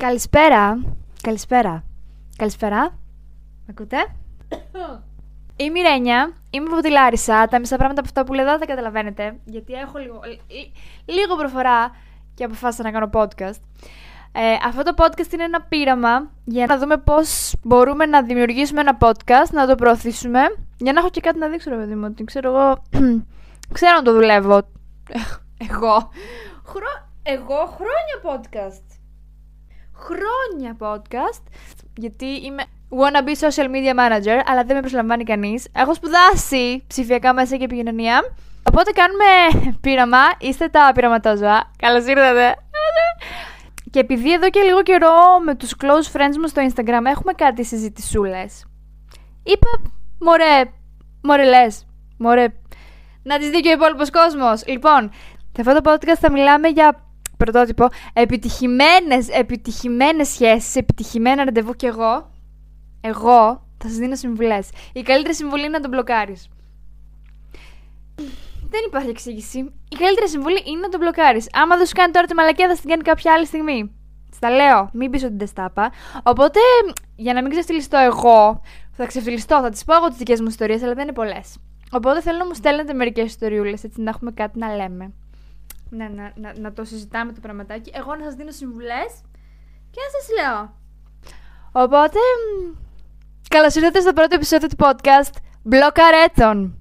Καλησπέρα. Καλησπέρα. Καλησπέρα. Με ακούτε; Είμαι η Ρένια, είμαι από τη Λάρισα. Τα μισά πράγματα από αυτά που λέω δεν τα καταλαβαίνετε, γιατί έχω λίγο, λίγο προφορά και αποφάσισα να κάνω podcast. Ε, αυτό το podcast είναι ένα πείραμα για να δούμε πώς μπορούμε να δημιουργήσουμε ένα podcast, να το προωθήσουμε, για να έχω και κάτι να δείξω, ρε παιδί μου, ότι ξέρω εγώ, ξέρω να το δουλεύω. εγώ. Χρο... Εγώ χρόνια podcast. Χρόνια podcast. Γιατί είμαι wannabe social media manager, αλλά δεν με προσλαμβάνει κανείς. Έχω σπουδάσει ψηφιακά μέσα και επικοινωνία. Οπότε κάνουμε πείραμα. Είστε τα πειραματόζωα. Καλώς ήρθατε. Και επειδή εδώ και λίγο καιρό με τους close friends μου στο Instagram έχουμε κάτι συζητησούλες, είπα, μωρέ, μωρέ λες, μωρέ, να τις δει και ο υπόλοιπος κόσμος. Λοιπόν, σε αυτό το podcast θα μιλάμε για πρωτότυπο επιτυχημένες, επιτυχημένες σχέσεις, επιτυχημένα ραντεβού και εγώ, εγώ θα σας δίνω συμβουλές. Η καλύτερη συμβουλή είναι να τον μπλοκάρεις. Δεν υπάρχει εξήγηση. Η καλύτερη συμβουλή είναι να τον μπλοκάρεις. Άμα δεν σου κάνει τώρα τη μαλακία, θα την κάνει κάποια άλλη στιγμή. Στα λέω, μην πεις ότι δεν στάπα. Οπότε, για να μην ξεφτυλιστώ εγώ, θα ξεφτυλιστώ, θα τις πω εγώ τις δικές μου ιστορίες, αλλά δεν είναι πολλές. Οπότε θέλω να μου στέλνετε μερικές ιστοριούλες, έτσι να έχουμε κάτι να λέμε. Να, να, να, να το συζητάμε το πραγματάκι. Εγώ να σας δίνω συμβουλές και να σας λέω. Οπότε, καλώς ήρθατε στο πρώτο επεισόδιο του podcast Μπλοκαρέτων.